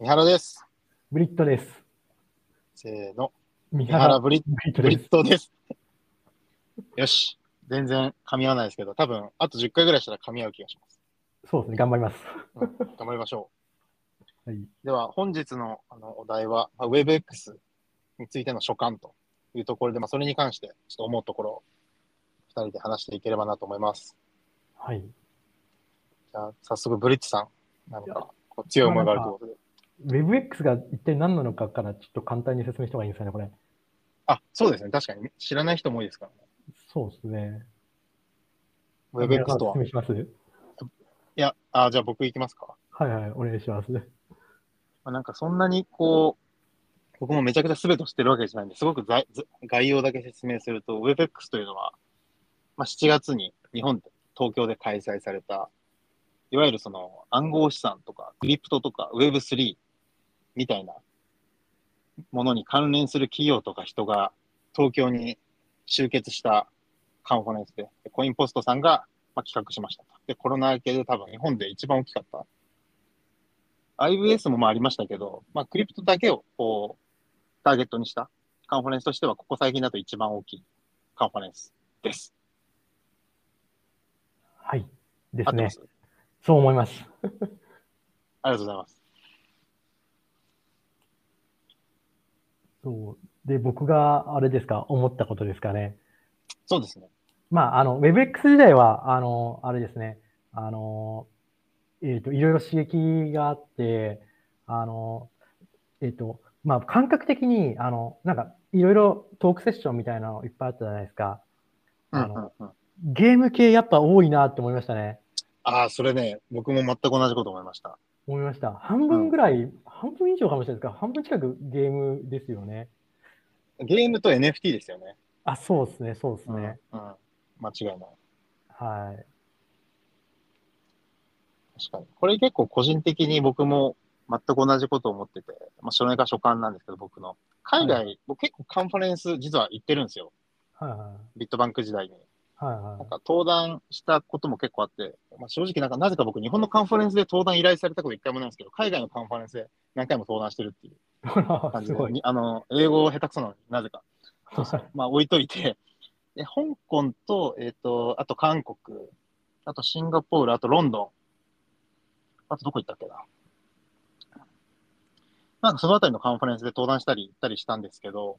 三原です。ブリットです。せーの。三三原ブリブリットです。よし。全然噛み合わないですけど、多分あと10回ぐらいしたら噛み合う気がします。そうですね、頑張ります。うん頑張りましょはい。う。では、本日のあのお題は、まあ WebX についての所感というところで、まあ、それに関してちょっと思うところを2人で話していければなと思います。はい。じゃあ、早速、ブリッツさん、何かこう強い思いがあるということで。WebX が一体何なのかからちょっと簡単に説明した方がいいんですかね、これ。あ、そうですね。確かに知らない人も多いですか？らね。そうですね。WebX とは？説い明します？や、あ、じゃあ僕行きますか。はいはい、お願いします。まあ、なんかそんなにこう、僕もめちゃくちゃ全てを知ってるわけじゃないんで、すごくざず概要だけ説明すると、WebX というのは、まあ、7月に日本で、東京で開催された、いわゆるその暗号資産とか、クリプトとか Web3 みたいなものに関連する企業とか人が東京に集結したカンファレンスで、でコインポストさんがまあ企画しましたと。で、コロナ明けで多分日本で一番大きかった IBS もまあありましたけど、まあ、クリプトだけをこうターゲットにしたカンファレンスとしては、ここ最近だと一番大きいカンファレンスです。はい。ですねそう思います。ありがとうございます。そう。で、僕があれですか、思ったことですかね？そうですね。まあ、あの、WebX 時代は、あの、あれですね、あの、えっ、と、いろいろ刺激があって、あの、えっ、と、まあ、感覚的に、あの、なんか、いろいろトークセッションみたいなのいっぱいあったじゃないですか。うんうあのんうん、ゲーム系やっぱ多いなって思いましたね。ああ、それね、僕も全く同じこと思いました。思いました。半分ぐらい、半分以上かもしれないですが、半分近くゲームですよね。ゲームと NFT ですよね。あ、そうですね、そうですね。うん、うん間違いない。はい。確かに。これ結構個人的に僕も全く同じことを思ってて、まあ、それが所感なんですけど、僕の。海外、は僕結構カンファレンス実は行ってるんですよ。はいはい。ビットバンク時代に。はいはい。なんか登壇したことも結構あって、まあ、正直なんかなぜか僕日本のカンファレンスで登壇依頼されたこと一回もないんですけど、海外のカンファレンスで何回も登壇してるっていう。感じすで、あの、英語下手くそなのになぜか。まあ置いといて、で香港と、えっ、と、あと韓国、あとシンガポール、あとロンドン、あとどこ行ったっけな。なんかそのあたりのカンファレンスで登壇したり行ったりしたんですけど、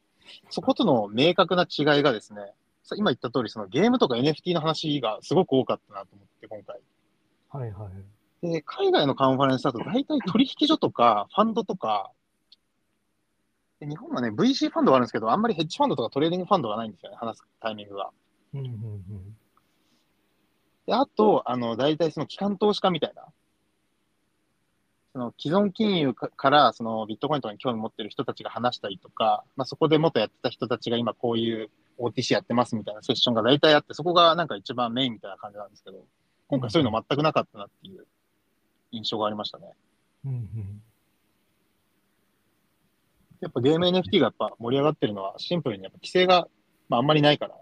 そことの明確な違いがですね、さ今言った通り、そのゲームとか NFT の話がすごく多かったなと思って、今回。はいはい。で、海外のカンファレンスだと大体取引所とかファンドとか、で日本はね、VC ファンドがあるんですけど、あんまりヘッジファンドとかトレーディングファンドがないんですよね、話すタイミングが。うんうんうん。で、あと、あの、大体その機関投資家みたいな、その既存金融かから、そのビットコインとかに興味持ってる人たちが話したりとか、まあ、そこで元やってた人たちが今こういう OTC やってますみたいなセッションが大体あって、そこがなんか一番メインみたいな感じなんですけど、今回そういうの全くなかったなっていう印象がありましたね。うんうん。やっぱゲーム NFT がやっぱ盛り上がってるのはシンプルにやっぱ規制が、まあ、あんまりないから、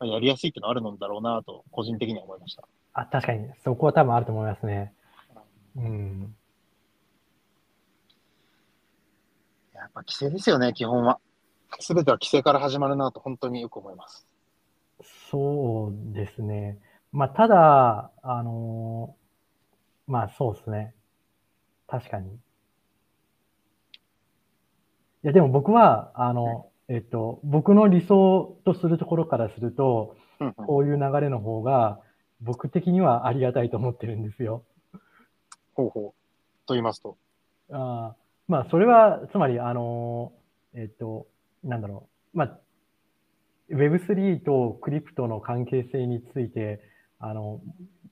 まあ、やりやすいっていうのはあるのだろうなと個人的には思いました。あ、確かに、そこは多分あると思いますね。うん。やっぱ規制ですよね、基本は。すべては規制から始まるなと本当によく思います。そうですね。まあ、ただ、あのーまあ、そうですね。確かに。いや、でも僕は、あの、えっと、僕の理想とするところからすると、こういう流れの方が、僕的にはありがたいと思ってるんですよ。ほうほう。と言いますと。あーまあ、それは、つまり、あのーえっと、なんだろう。まあ、Web3 とクリプトの関係性について、あの、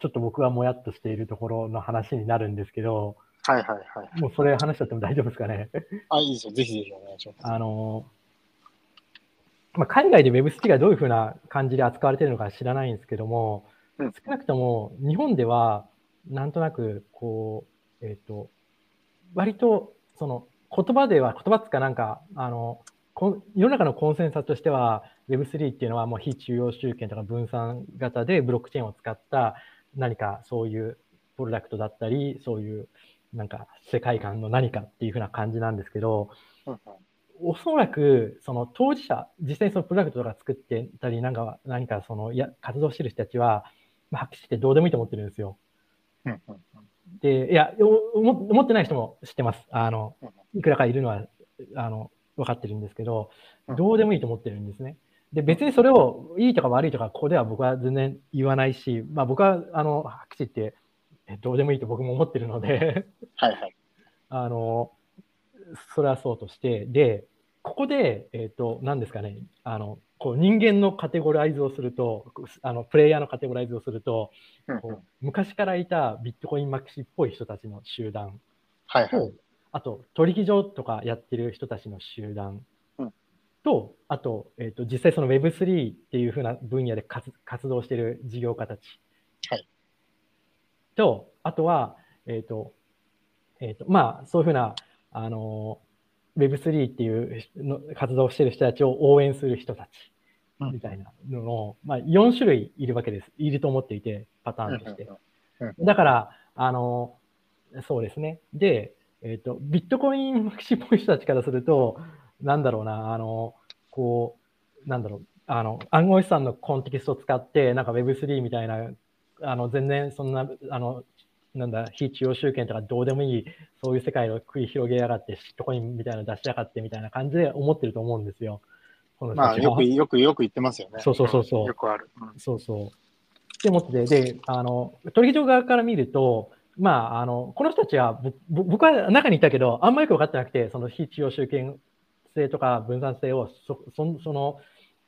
ちょっと僕がもやっとしているところの話になるんですけど、はいはいはい。もうそれ話しちゃっても大丈夫ですかね？あ、いいですよ。ぜひぜひお願いします。あの、まあ、海外で Web3 がどういうふうな感じで扱われているのか知らないんですけども、うん少なくとも日本では、なんとなく、こう、えっ、と、割と、その、言葉では、言葉つかなんか、あの、世の中のコンセンサスとしては Web3 っていうのはもう非中央集権とか分散型でブロックチェーンを使った何かそういうプロダクトだったり、そういうなんか世界観の何かっていう風な感じなんですけど、おそらくその当事者、実際にそのプロダクトとか作ってたり、なんか何かそのや活動してる人たちは、まあ、はっきりしてどうでもいいと思ってるんですよ。で、いや、お思思ってない人も知ってます。あのうん、いくらかいるのは、あの、分かってるんですけどう、んどうでもいいと思ってるんですね。で、別にそれをいいとか悪いとか、ここでは僕は全然言わないし、まあ僕は、あの、はっきり言って、えどうでもいいと僕も思ってるので、はいはい。あの、それはそうとして、で、ここで、えっ、と、何ですかね、あの、こう人間のカテゴライズをすると、あのプレイヤーのカテゴライズをすると、うんうん。こう昔からいたビットコインマキシっぽい人たちの集団。はいはい。と、あと取引所とかやってる人たちの集団。うん。と、あと,、えー、と実際その Web3 っていう風な分野で活活動している事業家たち、はい。と、あとは、えっ、と、えっ、と、まあ、そういう風な、あの、Web3 っていうの活動をしている人たちを応援する人たちうんみたいなのの、まあ、4種類いるわけです。いると思っていて、パターンとして。だから、あの、そうですね。で、えっ、と、ビットコインマキシっぽい人たちからすると、なんだろうな、あの、こう、なんだろう、あの、暗号資産のコンテキストを使って、なんか Web3 みたいな、あの、全然そんな、あの、なんだ、非中央集権とかどうでもいい、そういう世界を繰り広げやがって、シットコインみたいなの出しやがってみたいな感じで思ってると思うんですよ。まあ、よく、よく、よく言ってますよね。そうそうそうそうんよくある。うんそうそう。って思ってて、で、あの、取引所側から見ると、まあ、あの、この人たちは、僕は中にいたけど、あんまりよく分かってなくて、その非中央集権性とか分散性をそ、そその、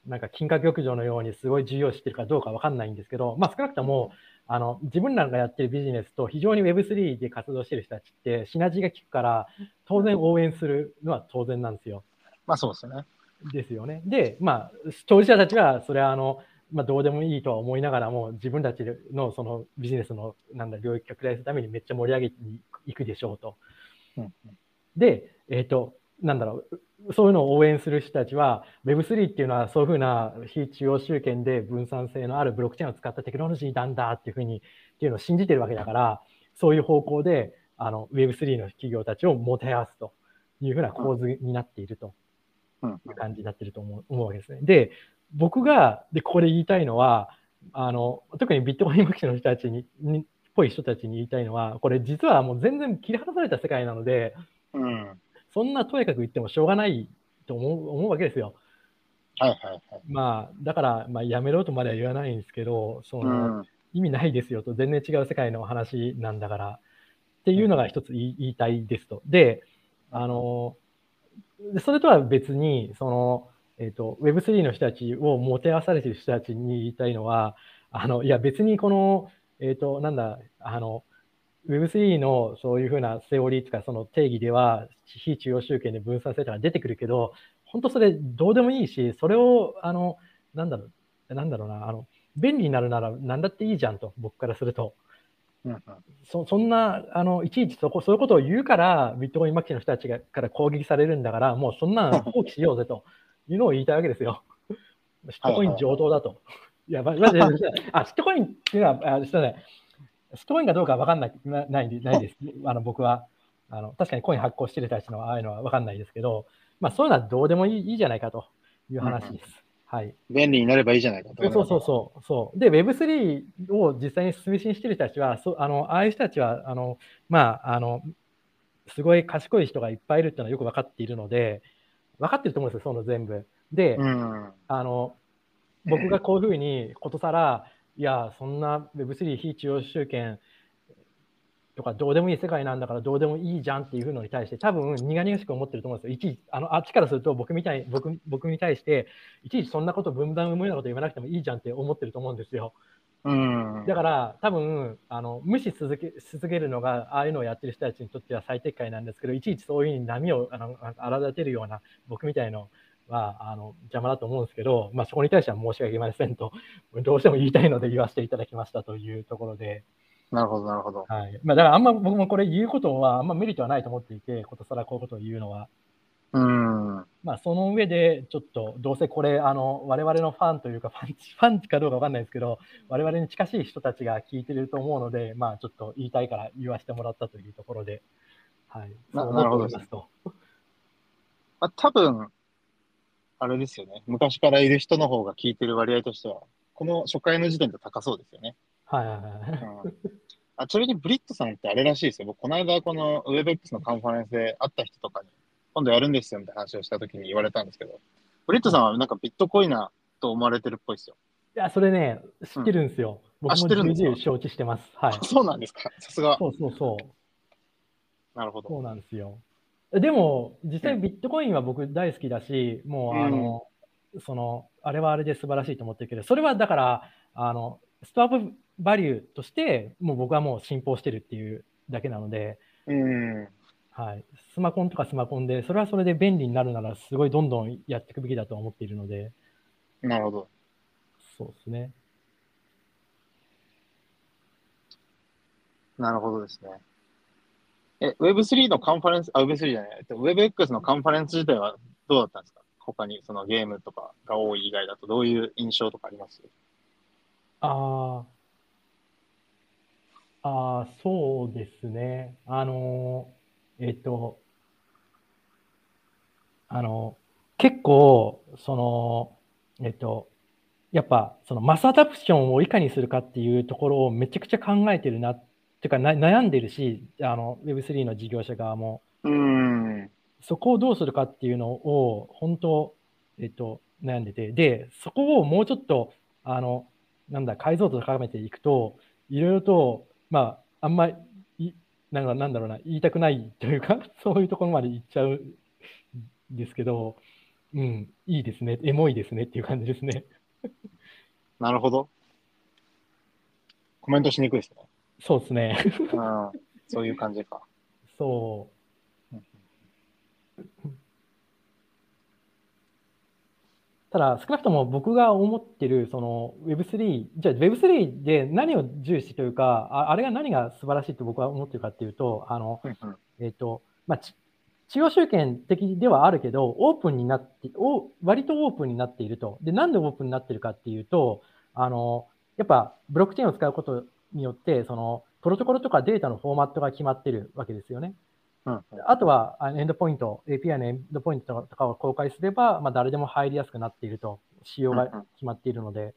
なんか金額浴場のようにすごい重要視してるかどうか分かんないんですけど、まあ少なくとも、あの、自分らがやってるビジネスと非常に Web3 で活動してる人たちって、シナジーが効くから、当然応援するのは当然なんですよ。まあ、そうですよね。ですよね。で、まあ、当事者たちは、それはあの、まあ、どうでもいいとは思いながらも、自分たちのそのビジネスのなんだ領域拡大するためにめっちゃ盛り上げに行くでしょうと。うんで、えっ、と、なんだろう、そういうのを応援する人たちは、Web3 っていうのはそういうふうな非中央集権で分散性のあるブロックチェーンを使ったテクノロジーなんだっていうふうに、っていうのを信じてるわけだから、そういう方向で、あの、Web3 の企業たちをもてあわすというふうな構図になっていると。いう感じになってると思う思うわけですね。で、僕がでここで言いたいのは、あの特にビットコインマキシの人たちに、にっぽい人たちに言いたいのは、これ実はもう全然切り離された世界なので、うん。はいそんなとやかく言ってもしょうがないと思う思うわけですよ。はいはい。まあ、だから、まあ、やめろとまでは言わないんですけど、その、うん。意味ないですよと、全然違う世界の話なんだから、っていうのが一つ言いたいですと。で、あの、でそれとは別に、その、えっ、と、Web3 の人たちをもてあわされている人たちに言いたいのは、あの、いや別にこの、えっ、と、なんだ、あの、Web3 のそういうふうなセオリーとかその定義では、非中央集権で分散性とか出てくるけど、本当それどうでもいいし、それを、あの、なんだろう、なんだろうな、あの、便利になるなら何だっていいじゃんと、僕からすると。そそんな、あの、いちいちそこ、そういうことを言うから、ビットコインマキシの人たちがから攻撃されるんだから、もうそんなの放棄しようぜというのを言いたいわけですよ。シットコイン上等だと。いや、ままず、あ、シットコインっていうのは、あ、そうね、シットコインかどうかわかんないなないないです。あの、僕は。あの、確かにコイン発行してる人たちのああいうのはわかんないですけど、まあそういうのはどうでもいいいいじゃないかという話です。はい。便利になればいいじゃないかと。そうそうそうそう。で、Web3 を実際に推進している人たちは、そあのああいう人たちは、あのまあ、あの、すごい賢い人がいっぱいいるっていうのはよく分かっているので、分かってると思うんですよ、その全部。で、うん。あの、僕がこういうふうにことさら、いや、そんな Web3 非中央集権とかどうでもいい世界なんだからどうでもいいじゃんっていうのに対して多分苦々しく思ってると思うんですよ。いちいちあのあっちからすると僕みたい僕僕に対していちいちそんなこと分断無理なこと言わなくてもいいじゃんって思ってると思うんですよ。うん。だから多分あの無視続け続けるのがああいうのをやってる人たちにとっては最適解なんですけどいちいちそういう波をあの荒立てるような僕みたいのはあの邪魔だと思うんですけど、まあ、そこに対しては申し訳ありませんと どうしても言いたいので言わせていただきましたというところで、なるほど、なるほど。はいまあ、だからあんま僕もこれ言うことはあんまメリットはないと思っていてことさらこういうことを言うのは。うん。まあ、その上で、ちょっと、どうせこれ、あの、我々のファンというか、ファン、ファンかどうかわかんないですけど、我々に近しい人たちが聞いてると思うので、まあ、ちょっと言いたいから言わせてもらったというところで、はい。なそう思っておりなるほますと。まあ、多分、あれですよね。昔からいる人の方が聞いてる割合としては、この初回の時点で高そうですよね。はいはいはい。うんあちなみにブリットさんってあれらしいですよ。僕、この間、この WebX のカンファレンスで会った人とかに、今度やるんですよみたいな話をしたときに言われたんですけど、ブリットさんはなんかビットコイナーと思われてるっぽいですよ。いや、それね、知ってるんですよ。僕も知ってるんですか？重々承知してます。はい。そうなんですか。さすが。そうそうそう。なるほど。そうなんですよ。でも、実際ビットコインは僕大好きだし、もう、あの、その、あれはあれで素晴らしいと思ってるけど、それはだから、あの、ストアップバリューとして、もう僕はもう信奉してるっていうだけなので、うん。はい。スマコンとかスマコンで、それはそれで便利になるなら、すごいどんどんやっていくべきだと思っているので、なるほど。そうですね。なるほどですね。え、Web3 のカンファレンス、あ、Web3 じゃない、えっと WebX のカンファレンス自体はどうだったんですか？他にそのゲームとかが多い以外だとどういう印象とかあります？ああ、ああ、そうですね。あの、えっと、あの、結構、その、えっと、やっぱ、そのマスアダプションをいかにするかっていうところをめちゃくちゃ考えてるな、っていうかな悩んでるし、あの、Web3 の事業者側も、うん。そこをどうするかっていうのを、本当、えっと、悩んでて、で、そこをもうちょっと、あの、なんだ、解像度を高めていくと、いろいろと、まあ、あんまり、いなんか、なんだろうな、言いたくないというか、そういうところまで行っちゃうんですけど、うん、いいですね、エモいですねっていう感じですね。なるほど。コメントしにくいですね。そうですね。うん。そういう感じか。そう。うんただ、少なくとも僕が思ってる、その Web3、じゃあ Web3 で何を重視というか、ああれが何が素晴らしいと僕は思ってるかっていうと、あの、えっ、と、まあ、ち中央集権的ではあるけど、オープンになって、お割とオープンになっていると。で、なんでオープンになっているかっていうと、あの、やっぱブロックチェーンを使うことによって、その、プロトコルとかデータのフォーマットが決まってるわけですよね。うんうんあとは、あエンドポイント、API のエンドポイントとかを公開すれば、まあ、誰でも入りやすくなっていると、仕様が決まっているので。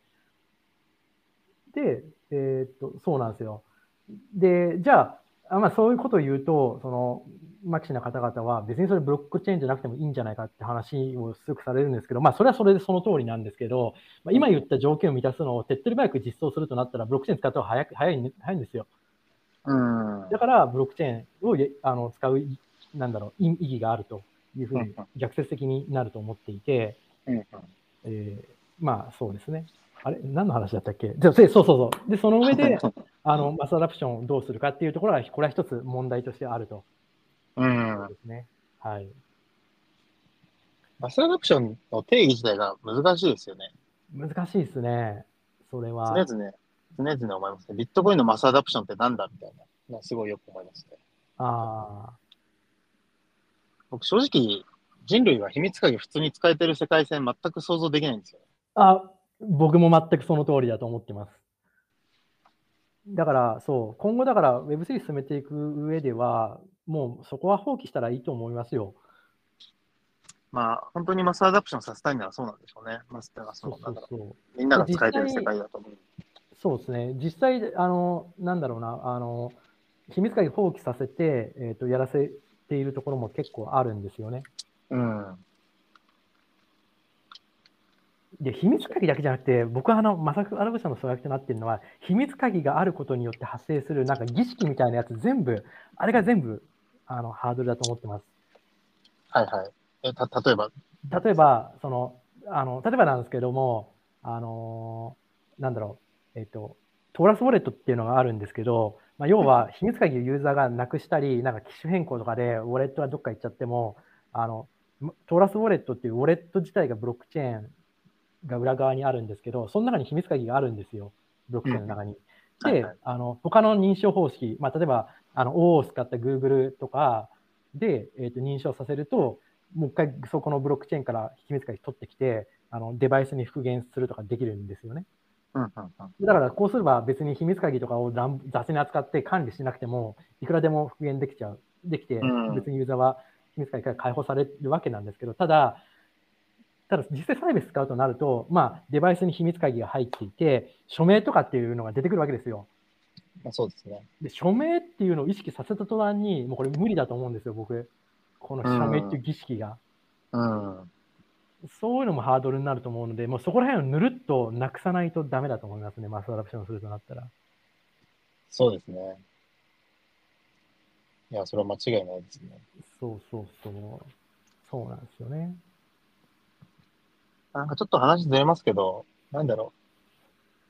で、えーっと、そうなんですよ。で、じゃあ、あまあ、そういうことを言うと、その、マキシな方々は、別にそれブロックチェーンじゃなくてもいいんじゃないかって話をすごくされるんですけど、まあ、それはそれでその通りなんですけど、まあ、今言った条件を満たすのを手っ取り早く実装するとなったら、ブロックチェーン使った方が早く早いん早いんですよ。うん。だから、ブロックチェーンをやあの使う、いなんだろう、意意義があるというふうに逆説的になると思っていて、えーまあそうですね。あれ、何の話だったっけ？でそうそうそう。で、その上で、あのマスアダプションをどうするかっていうところが、これは一つ問題としてあるとうん。ですね。はい。マスアダプションの定義自体が難しいですよね。難しいですね。それは。常々、常々思いますね。ビットコインのマスアダプションってなんだみたいな。すごいよく思いますね。あ僕、正直、人類が秘密鍵普通に使えてる世界線全く想像できないんですよ。あ、僕も全くその通りだと思ってます。だから、そう、今後だから Web3 進めていく上では、もうそこは放棄したらいいと思いますよ。まあ、本当にマスアダプションさせたいならそうなんでしょうね。マスってのはそそうの、なんだろう。そうそう。みんなが使えてる世界だと思う。そうですね。実際、あの、なんだろうな、あの、秘密鍵放棄させて、えっ、と、やらせているところも結構あるんですよね。うん。で、秘密鍵だけじゃなくて、僕はあの、マサク・アラブ社の阻害となっているのは、秘密鍵があることによって発生する、なんか儀式みたいなやつ全部、あれが全部、あの、ハードルだと思ってます。はいはい。え、た、例えば、例えば、その、あの、例えばなんですけども、あの、なんだろう、えっ、と、トーラスウォレットっていうのがあるんですけど、まあ、要は秘密鍵をユーザーがなくしたり、なんか機種変更とかでウォレットがどっか行っちゃっても、あの、トーラスウォレットっていうウォレット自体がブロックチェーンが裏側にあるんですけど、その中に秘密鍵があるんですよ、ブロックチェーンの中に。ではいはい、あの他の認証方式、まあ、例えばあの OO を使った Google とかで、えー、と認証させると、もう一回そこのブロックチェーンから秘密鍵取ってきて、あのデバイスに復元するとかできるんですよね。うんうんうん。だからこうすれば別に秘密鍵とかを乱雑に扱って管理しなくても、いくらでも復元できちゃう、できてうん、別にユーザーは秘密鍵から解放されるわけなんですけど、ただ、ただ実際サービス使うとなると、まあ、デバイスに秘密鍵が入っていて、署名とかっていうのが出てくるわけですよ。まあ、そうですね。で、署名っていうのを意識させた途端に、もうこれ無理だと思うんですよ、僕。この署名っていう儀式が。うん。そういうのもハードルになると思うので、もうそこら辺をぬるっとなくさないとダメだと思いますね、マスアダプションするとなったら。そうですね。いや、それは間違いないですね。そうそうそう。そうなんですよね。なんかちょっと話ずれますけど、なんだろう。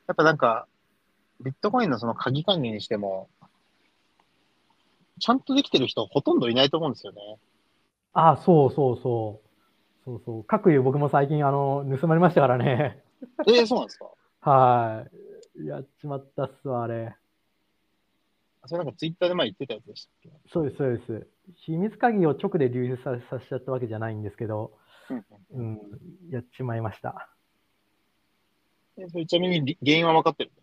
やっぱなんか、ビットコインのその鍵管理にしても、ちゃんとできてる人ほとんどいないと思うんですよね。ああ、そうそうそう。そうそう。各有僕も最近、あの、盗まれましたからね。えー、そうなんですか？はい。やっちまったっすわ、あれ。それなんかツイッターで前言ってたやつでしたっけ？そうです、そうです。秘密鍵を直で流出ささせちゃったわけじゃないんですけど、うんうん、やっちまいました。えそれちなみにり原因は分かってるんで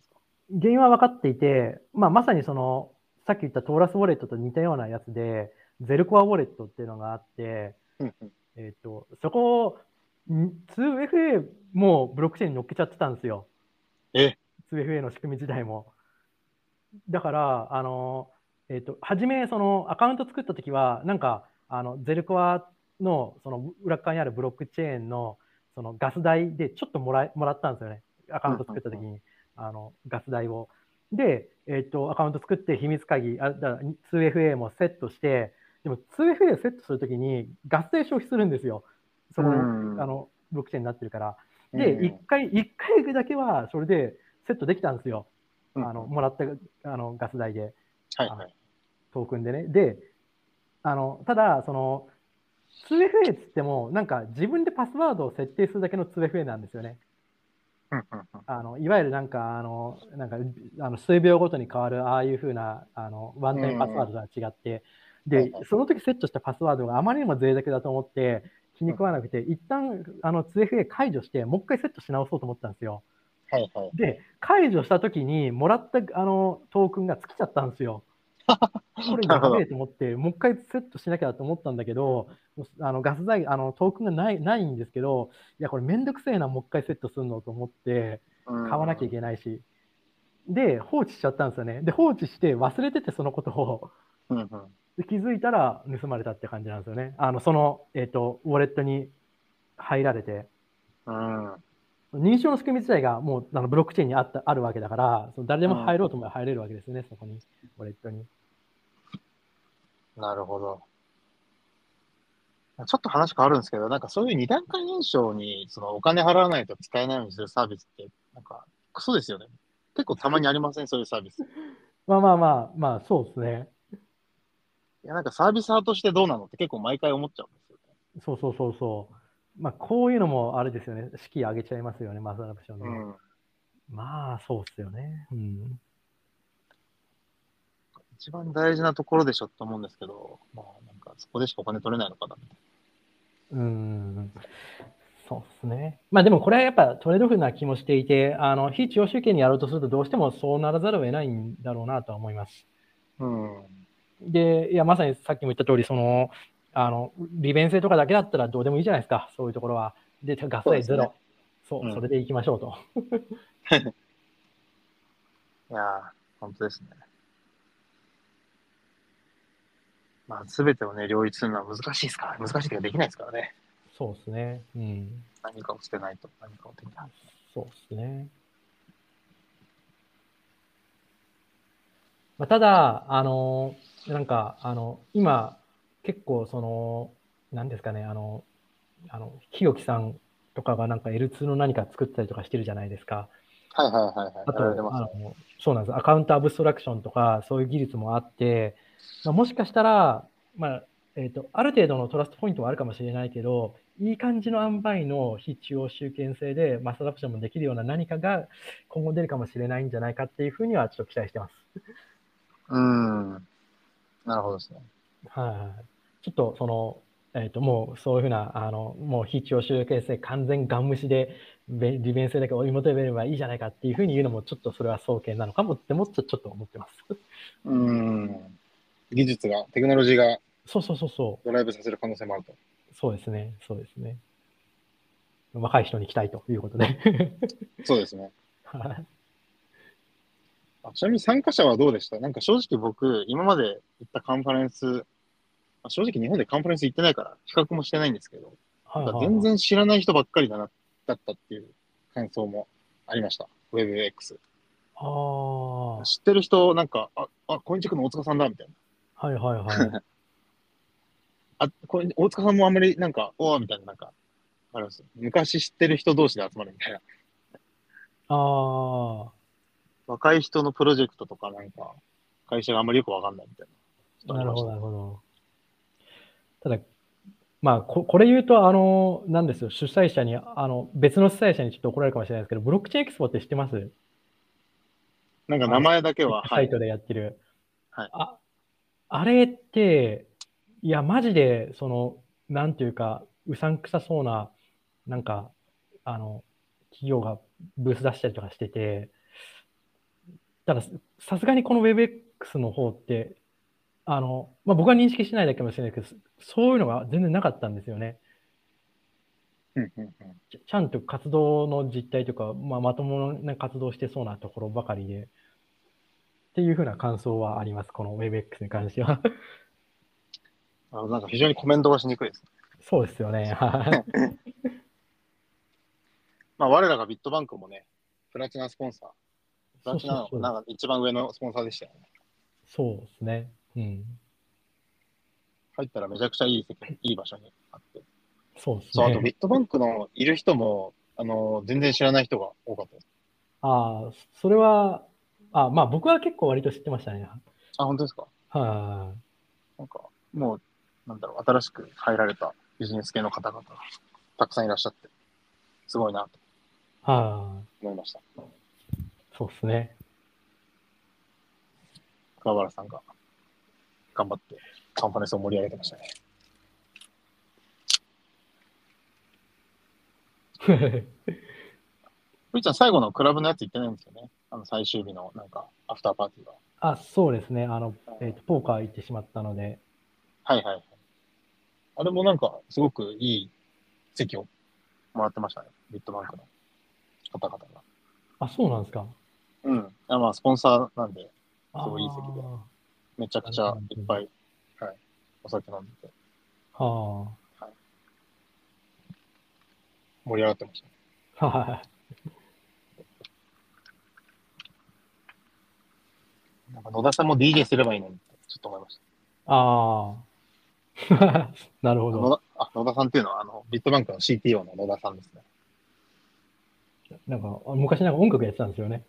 原因は分かっていて、まあ、まさにその、さっき言ったトーラスウォレットと似たようなやつで、ゼルコアウォレットっていうのがあって、うんうんえっ、と、そこを、ん 2FA もブロックチェーンに乗っけちゃってたんですよ。え？2FA の仕組み自体も。だから、あの、えっ、と、初め、そのアカウント作ったときは、なんか、あの、ゼルコアの、その裏側にあるブロックチェーンの、そのガス代でちょっともらえもらったんですよね。アカウント作ったときに、あの、ガス代を。で、えっ、と、アカウント作って秘密鍵、あだから 2FA もセットして、でも 2FA をセットするときにガス代消費するんですよ。その、うんあの、ブロックチェーンになってるから。で、うん一回、一回だけはそれでセットできたんですよ。うんあの、もらったあのガス代で、はいはい。トークンでね。で、あの、ただ、その、2FA っつっても、なんか自分でパスワードを設定するだけの 2FA なんですよね。あのいわゆるなんか、あの、なんか、あの数秒ごとに変わる、ああいうふうな、あの、ワンタイムパスワードとは違って、はいではい、その時セットしたパスワードがあまりにも脆弱だと思って、気に食わなくて、一旦、あの、2FA 解除して、もう一回セットし直そうと思ったんですよ。はいはい。で、解除したときに、もらったあのトークンが尽きちゃったんですよ。これやべえと思って、もう一回セットしなきゃと思ったんだけど、あのガス代、あのトークンがないないんですけど、いや、これめんどくせえな、もう一回セットするのと思って、買わなきゃいけないし。で、放置しちゃったんですよね。で、放置して忘れてて、そのことを。うんうん。で気づいたら盗まれたって感じなんですよね。あの、その、えっ、と、ウォレットに入られて。うん。認証の仕組み自体がもうあのブロックチェーンにあったあるわけだから、その誰でも入ろうと思えば入れるわけですよね、そこに、ウォレットに。なるほど。ちょっと話変わるんですけど、なんかそういう二段階認証にそのお金払わないと使えないようにするサービスって、なんかクソですよね。結構たまにありません、そういうサービス。い まあまあまあ、まあそうですね。や、なんかサービス派としてどうなのって結構毎回思っちゃうんですよね。そうそうそうそう。まあこういうのもあれですよね、式上げちゃいますよね、マスアプションで。うん。まあそうっすよね。うん。一番大事なところでしょって思うんですけど、まあなんかそこでしかお金取れないのかな。うん。そうですね。まあでもこれはやっぱトレードオフな気もしていて、あの、非中央集権にやろうとするとどうしてもそうならざるを得ないんだろうなとは思います。うん。で、いや、まさにさっきも言った通り、その、あの、利便性とかだけだったらどうでもいいじゃないですか、そういうところは。で、ガス代ゼロ。そう,、うんそれでいきましょうと。いやー、本当ですね。まあ、すべてをね、両立するのは難しいですから、難しいけどできないですからね。そうですね。うん。何かを捨てないと、何かをできない。そうですね。まあ、ただ、あの、なんか、あの、今、結構、その、なんですかね、あの、あの、日置さんとかがなんか L2 の何か作ったりとかしてるじゃないですか。はいはいはいはい。あと、あのそうなんです。アカウントアブストラクションとか、そういう技術もあって、まあ、もしかしたら、まあ、えっ、と、ある程度のトラストポイントはあるかもしれないけど、いい感じの塩梅の非中央集権性でマスアプションもできるような何かが今後出るかもしれないんじゃないかっていうふうにはちょっと期待してます。うーん。なるほどですね。はい。ちょっとその、えっ、と、もうそういうふうな、あの、もう非徴収形成完全ガン無視で、べ利便性だけ追い求めればいいじゃないかっていうふうに言うのも、ちょっとそれは双剣なのかもってもちょちょっと思ってます。うん。技術が、テクノロジーがそうそうそうそう。ドライブさせる可能性もあると。そうですね。そうですね。若い人に期待ということで。そうですね。はいあちなみに参加者はどうでした？なんか正直僕、今まで行ったカンファレンス、まあ正直日本でカンファレンス行ってないから比較もしてないんですけど、はいなんか全然知らない人ばっかりだな、だったっていう感想もありました。WebX。ああ、知ってる人、なんか、あ、あ、コインチェックの大塚さんだ、みたいな。はいはいはい。あ、コイン大塚さんもあんまりなんか、おーみたいな、なんか、あります？昔知ってる人同士で集まるみたいな。ああ、若い人のプロジェクトとか、なんか、会社があんまりよくわかんないみたいな。なるほど、なるほど。ただ、まあ、ここれ言うと、あの、なんですよ、主催者に、あの、別の主催者にちょっと怒られるかもしれないですけど、ブロックチェーンエクスポって知ってます？なんか名前だけは、はい。サイトでやってる。はいあ、あれって、いや、マジで、その、なんていうか、うさんくさそうな、なんか、あの、企業がブース出したりとかしてて、ただ、さすがにこの WebX の方って、あの、まあ、僕は認識してないだけかもしれないけど、そういうのが全然なかったんですよね。ちゃんと活動の実態とか、まあ、まともな活動してそうなところばかりで、っていうふうな感想はあります、この WebX に関しては。あのなんか非常にコメントがしにくいです。そうですよね。は いまあ、我らがビットバンクもね、プラチナスポンサー。プラチナのなんか一番上のスポンサーでしたよね。そうですね。うん。入ったらめちゃくちゃいい席、いい場所にあって。そうですそう、あとビね。ットバンクのいる人も、あの、全然知らない人が多かったです。ああ、それは、あまあ僕は結構割と知ってましたね。あ、本当ですか？はなんか、もう、なんだろう、新しく入られたビジネス系の方々がたくさんいらっしゃって、すごいなとい。はい。思いました。そうですね。桑原さんが頑張ってカンファレンスを盛り上げてましたね。ふいちゃん、最後のクラブのやつ行ってないんですよね。あの、最終日の、なんか、アフターパーティーが。あ、そうですね。あの、えっ、と、ポーカー行ってしまったので、はいはいはい。あれもなんか、すごくいい席をもらってましたね。ビットバンクの方々が。あ、そうなんですか。うん。あまあ、スポンサーなんで、あそういい席でーめちゃくちゃいっぱい、はい、お酒飲んでて、は盛り上がってましたね。あ。はい。なんか野田さんも DJ すればいいのにって、ちょっと思いました。ああ。なるほど。野田あ野田さんっていうのは、あの、ビットバンクの CTO の野田さんですね。なんか、あ昔なんか音楽やってたんですよね。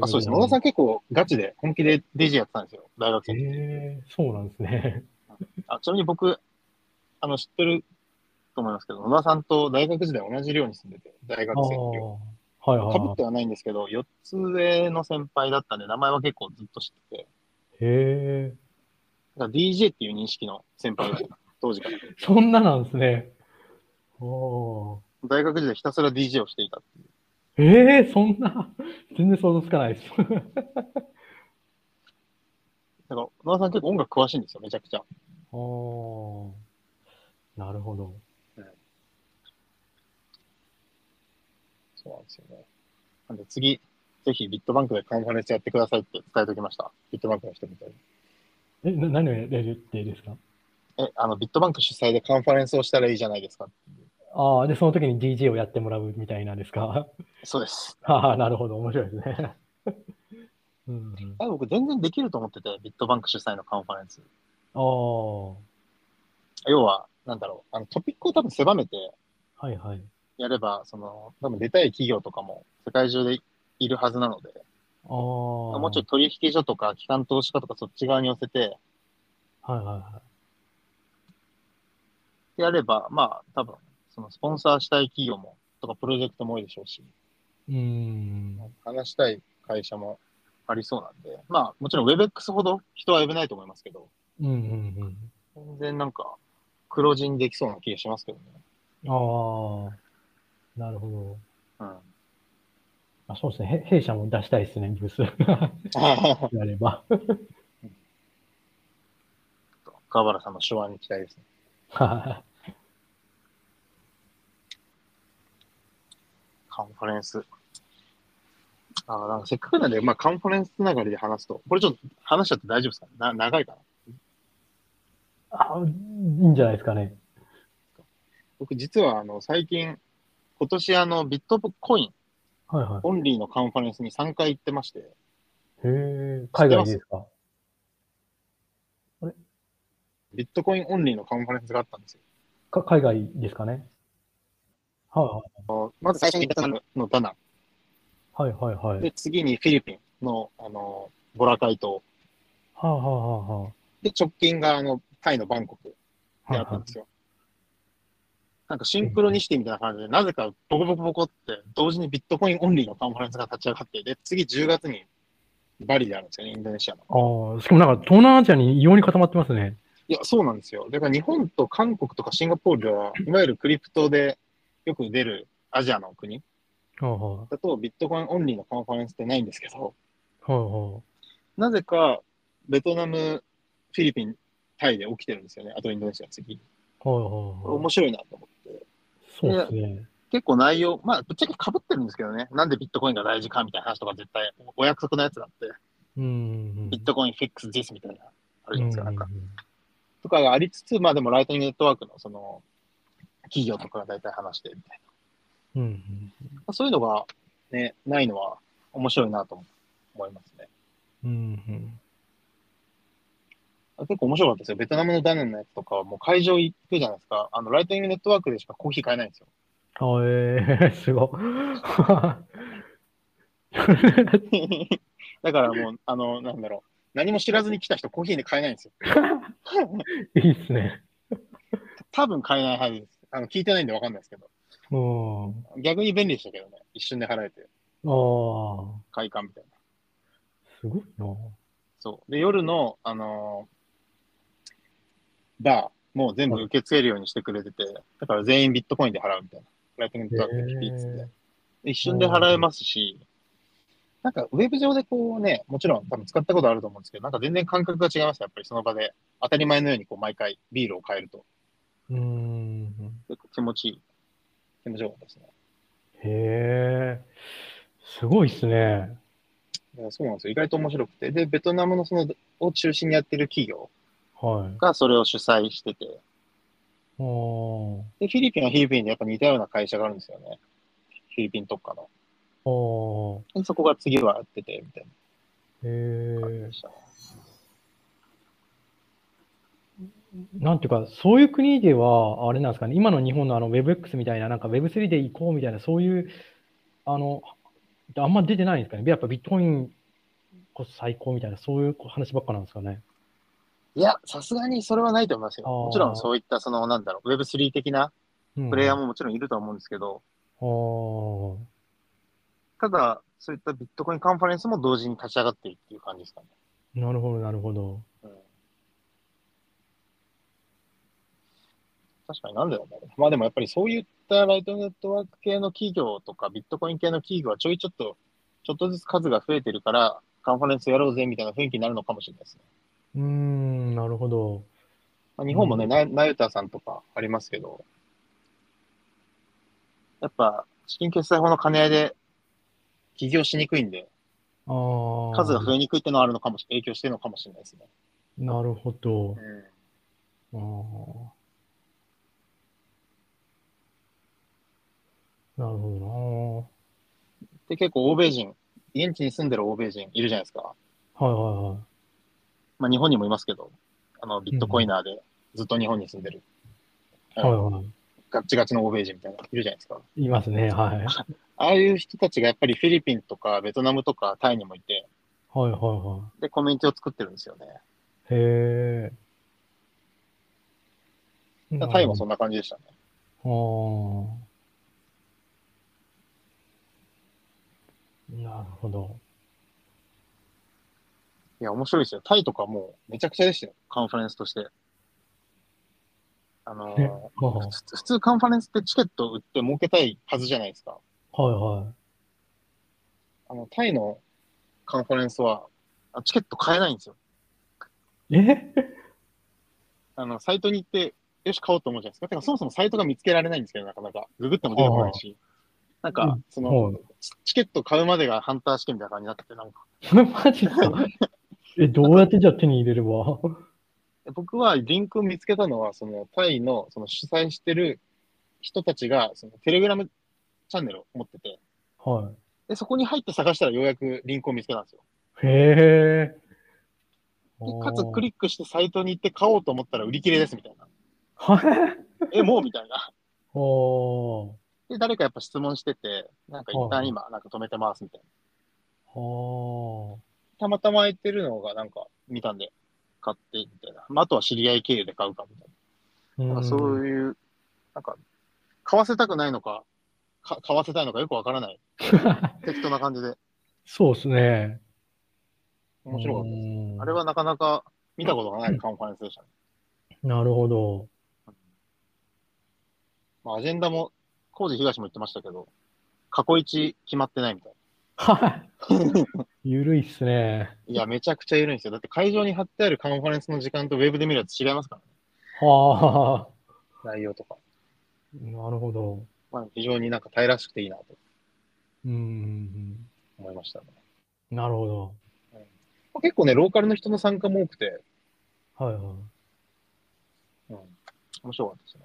あ、そうです。野田さん。ん結構ガチで本気で DJ やってたんですよ。大学生のえそうなんですね。あちなみに僕、あの、知ってると思いますけど、野田さんと大学時代同じ寮に住んでて、大学。生の寮。はいはいはかぶってはないんですけど、4つ上の先輩だったんで、名前は結構ずっと知ってて、い。へえ。だから DJ っていう認識の先輩でした。当時から。そんななんですね。おー大学時代ひたすら DJ をしていたっていう。ええそんな、全然想像つかないです。だから、野田さん結構音楽詳しいんですよ、めちゃくちゃ。おーなるほど。そうなんですよね。なんで次、ぜひビットバンクでカンファレンスやってくださいって伝えておきました。ビットバンクの人みたいに。え、な何をやれるってですか？え、あの、ビットバンク主催でカンファレンスをしたらいいじゃないですか。ああ、で、その時に DJ をやってもらうみたいなんですか？そうです。ああ、なるほど。面白いですね。うんうん、あ僕全然できると思ってて、ビットバンク主催のカンファレンス。ああ、は要は、なんだろう、あのトピックを多分狭めていはい。やれば、その、多分出たい企業とかも世界中でいるはずなので、ああ、もうちょい取引所とか機関投資家とかそっち側に寄せてはいはいはやれば、まあ、多分、そのスポンサーしたい企業も、とかプロジェクトも多いでしょうし、い。うーん。話したい会社もありそうなんで、まあ、もちろん WebX ほど人は呼べないと思いますけど、うんうんうん。全然なんか、黒字にできそうな気がしますけどね。ああ、なるほど。うん。あそうですね。へ弊社も出したいですね、ブース。やれば。川原さんの手腕に期待ですね。カンファレンス。あなんかせっかくなんで、まあ、カンファレンスつながりで話すと、これちょっと話しちゃって大丈夫ですか？な長いかな？あいいんじゃないですかね。僕実はあの最近、今年あのビットコインはいはオンリーのカンファレンスに3回行ってまして、い。へえ、海外でですか？ビットコインオンリーのカンファレンスがあったんですよ。か海外ですかね？はいまず最初にベトナムのダナはい。はいはいはい。で、次にフィリピンのあのボラカイ島はあ、はあはあはで、直近があのタイのバンコクあ、であったんですよ。なんかシンクロニシティみたいな感じで、なぜかボコボコボコって同時にビットコインオンリーのカンファレンスが立ち上がって、で、次10月にバリであるんですよね、インドネシアの。ああ、しかもなんか東南アジアに異様に固まってますね。いや、そうなんですよ。だから日本と韓国とかシンガポールでは、いわゆるクリプトでよく出るアジアの国だとビットコインオンリーのカンファレンスってないんですけど、あ、はあ、はなぜかベトナム、フィリピン、タイで起きてるんですよね。あとインドネシア次。あ、はあ、はあ。面白いなと思って。そうですね。結構内容、まあ、ぶっちゃけ被ってるんですけどね。なんでビットコインが大事かみたいな話とか絶対おお約束のやつがあって、うん。ビットコインフィックス this みたいな、あるじゃないですか。なんかうんとかがありつつ、まあでもライトニングネットワークのその、企業とかが大体話してみたいうんうん。な。そういうのがね、ないのは面白いなと思いますね。うんうん。結構面白かったですよ。ベトナムのダネンのやつとかはもう会場行くじゃないですか。あの、ライトニングネットワークでしかコーヒー買えないんですよ。あええすご だからもう、あの、なんだろう。何も知らずに来た人コーヒーで買えないんですよ。い。いいっすね。多分買えないはずです。あの、聞いてないんでわかんないですけど。うん。逆に便利でしたけどね。一瞬で払えて、ああ、快感みたいな。すごいな。そう。で、夜の、あのーバーも全部受け付けるようにしてくれてて、だから全員ビットコインで払うみたいな。ライトニングトワークでピッつって。で一瞬で払えますし、なんかウェブ上でこうね、もちろん多分使ったことあると思うんですけど、なんか全然感覚が違いますやっぱりその場で。当たり前のようにこう毎回ビールを買えると。うん。結構気持ちいい。気持ちよかったですね。へえ、すごいっすね。そうなんですよ。意外と面白くて。で、ベトナムのその、を中心にやってる企業はい。がそれを主催してて、あーで、フィリピンはフィリピンでやっぱ似たような会社があるんですよね。フィリピン特化の。そこが次はやってて、みたいへえな感じで。したね。なんていうか、そういう国では、あれなんですかね、今の日本のあの WebX みたいな、なんか Web3 で行こうみたいな、そういう、あの、あんま出てないんですかね。やっぱビットコインこそ最高みたいな、そういう話ばっかなんですかね。いや、さすがにそれはないと思いますよ。もちろんそういった、その、なんだろう、Web3 的なうん、プレイヤーももちろんいると思うんですけど、あーただ、そういったビットコインカンファレンスも同時に立ち上がっているっていう感じですかね。なるほど、なるほど。うん確かになんでなんだろう。まあでもやっぱりそういったライトネットワーク系の企業とかビットコイン系の企業はちょいちょっと、ちょっとずつ数が増えてるから、カンファレンスやろうぜみたいな雰囲気になるのかもしれないですね。うーん、なるほど。まあ、日本もね、うんななゆたさんとかありますけど、やっぱ資金決済法の兼ね合いで起業しにくいんで、ああ、数が増えにくいっていうのはあるのかもし、影響してるのかもしれないですね。なるほど。うんあーなるほで、結構欧米人、現地に住んでる欧米人いるじゃないですか。どな。はいはいはい。まあ日本にもいますけど、あの、ビットコイナーでずっと日本に住んでる、はいはガッチガチの欧米人みたいなのいるじゃないですか。い。いますね。はい。ああいう人たちがやっぱりフィリピンとかベトナムとかタイにもいて、はいはいはで、コミュニティを作ってるんですよね。い。へえ。タイもそんな感じでしたね。あーなるほど。いや、面白いですよ。タイとかもうめちゃくちゃでしたよ。カンファレンスとして。あのねーは普通普通カンファレンスってチケット売って儲けたいはずじゃないですか。いはあの、タイのカンファレンスは、あチケット買えないんですよ。い。え？あの、サイトに行って、よし、買おうと思うじゃないですか。てか、そもそもサイトが見つけられないんですけど、なかなか。ググっても出てこないし。なんかうん、その、はい。チチケット買うまでがハンター試験みたいな感じになってて、なんか、マジか？え、どうやってじゃあ手に入れれば？僕はリンクを見つけたのは、その、タイの、その主催してる人たちが、その、テレグラムチャンネルを持ってて、はで、そこに入って探したらようやくリンクを見つけたんですよ。い。へえ。でかつ、クリックしてサイトに行って買おうと思ったら売り切れですみたいな。はい。え、もう？みたいな。おー。で、誰かやっぱ質問してて、なんか一旦今、なんか止めてますみたいな。はたまたま空いてるのがなんか見たんで、買ってみたいな。まあ、あとは知り合い経由で買うかみたいあ。な。なんかそういう、なんか、買わせたくないのか、か買わせたいのかよくわからない。適当な感じで。そうですね。面白かったです。うんあれはなかなか見たことがない カンファレンスでしたね。なるほど。まあ、アジェンダも、工事東も言ってましたけど、過去一決まってないみたいはい。ゆるいっすね。な。いや、めちゃくちゃ緩いんですよ。だって会場に貼ってあるカンファレンスの時間とウェブで見るやつ違いますからね。はあ。内容とか。なるほど。まあ、非常になんか平らしくていいなとうん。思いましたね。なるほど。まあ結構ね、ローカルの人の参加も多くて、はいはい。うん、面白かったですね。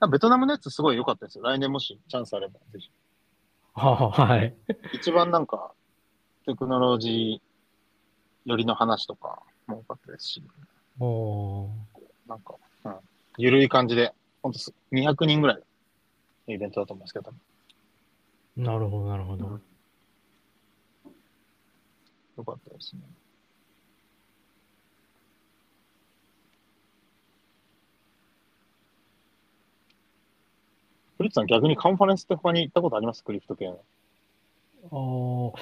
あベトナムのやつすごい良かったですよ。来年もしチャンスあれば、ぜひ。はい。一番なんか、テクノロジー寄りの話とかも多かったですし、おーなんか、うん、ゆるい感じで、ほんとす200人ぐらいのイベントだと思うんですけど、なるほど、なるほど。うんよかったですね。フリッツさん逆にカンファレンスって他に行ったことあります？クリプト系の。おー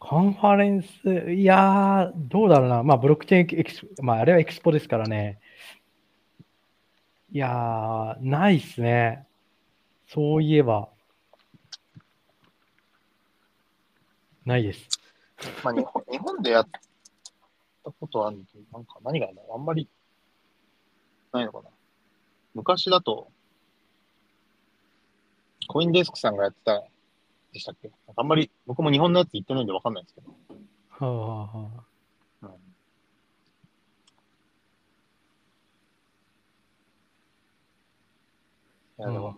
カンファレンス、いやー、どうだろうな。まあ、ブロックチェーンエクス、まあ、あれはエクスポですからね。いやー、ないっすね。そういえば。ないです。まあ日本日本でやったことあるけど、なんか何があんまりないのかな。昔だと、コインデスクさんがやってたでしたっけ？あんまり僕も日本のやつ行ってないんでわかんないんですけど。はあ、はあはあ、うんいやでも、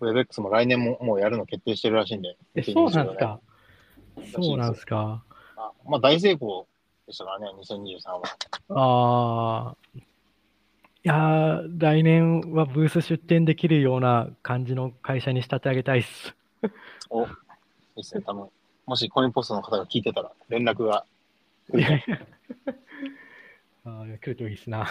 ウェブ X も来年ももうやるの決定してるらしいんで。え、そうなんですか？ねそうなんですか？あまあ大成功でしたからね、2023は。ああ。いやー、来年はブース出展できるような感じの会社に仕立て上げたいっす。お、いいっすね、多分。もしコインポストの方が聞いてたら、連絡が来るいやいやあー来るといいっすな。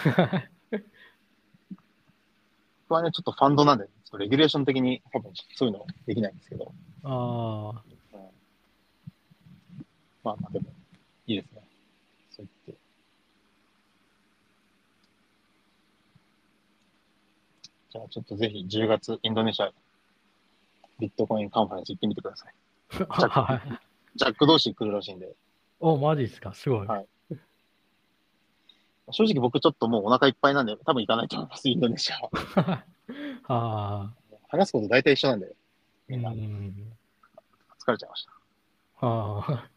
僕はね、ちょっとファンドなんで、レギュレーション的に多分そういうのできないんですけど、ああ。まあまあでも、いいですね。そう言って。じゃあちょっとぜひ10月インドネシアビットコインカンファレンス行ってみてください。はいジャック同士来るらしいんで、お、マジっすか？すごい。はい正直僕ちょっともうお腹いっぱいなんで、多分行かないと思います、インドネシアは。ああ。話すこと大体一緒なんで、うみんなん。疲れちゃいました。ああ。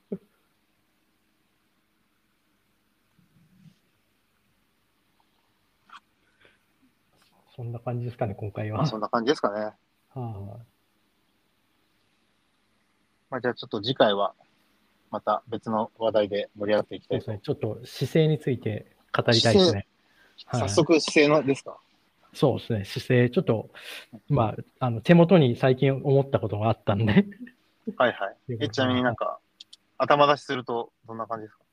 そんな感じですかね、今回は。まあそんな感じですかね。はまあじゃあちょっと次回はまた別の話題で盛り上がっていきたいと。そうですね。ちょっと姿勢について語りたいですね。はい早速姿勢のですか？そうですね。姿勢、ちょっと、まあ、あの手元に最近思ったことがあったんで。はいはい。え、ちなみになんか、頭出しするとどんな感じですか？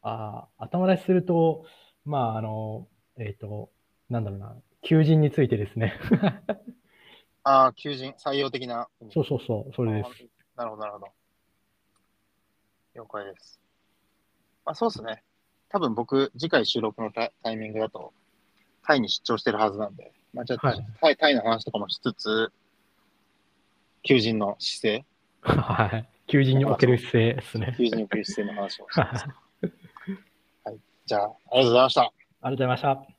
ああ、頭出しすると、まあ、あの、えっ、と、なんだろうな、求人についてですね。ああ、求人、採用的な。そうそうそう、それです。なるほど、なるほど。了解です。まあそうですね。多分僕、次回収録のタタイミングだと、タイに出張してるはずなんで、まあ、ちょっと、はいタイタイの話とかもしつつ、求人の姿勢、はい。求人における姿勢ですね。求人における姿勢の話をします。はい。じゃあ、ありがとうございました。ありがとうございました。